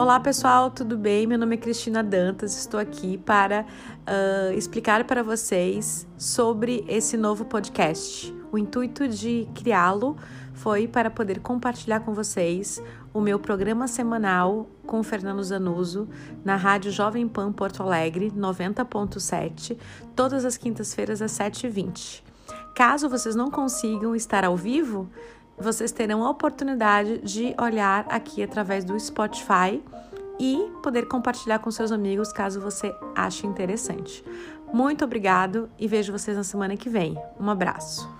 Olá pessoal, tudo bem? Meu nome é Cristina Dantas, estou aqui para uh, explicar para vocês sobre esse novo podcast. O intuito de criá-lo foi para poder compartilhar com vocês o meu programa semanal com Fernando Zanuso na Rádio Jovem Pan Porto Alegre 90.7, todas as quintas-feiras às 7h20. Caso vocês não consigam estar ao vivo, vocês terão a oportunidade de olhar aqui através do Spotify e poder compartilhar com seus amigos caso você ache interessante. Muito obrigado e vejo vocês na semana que vem. Um abraço.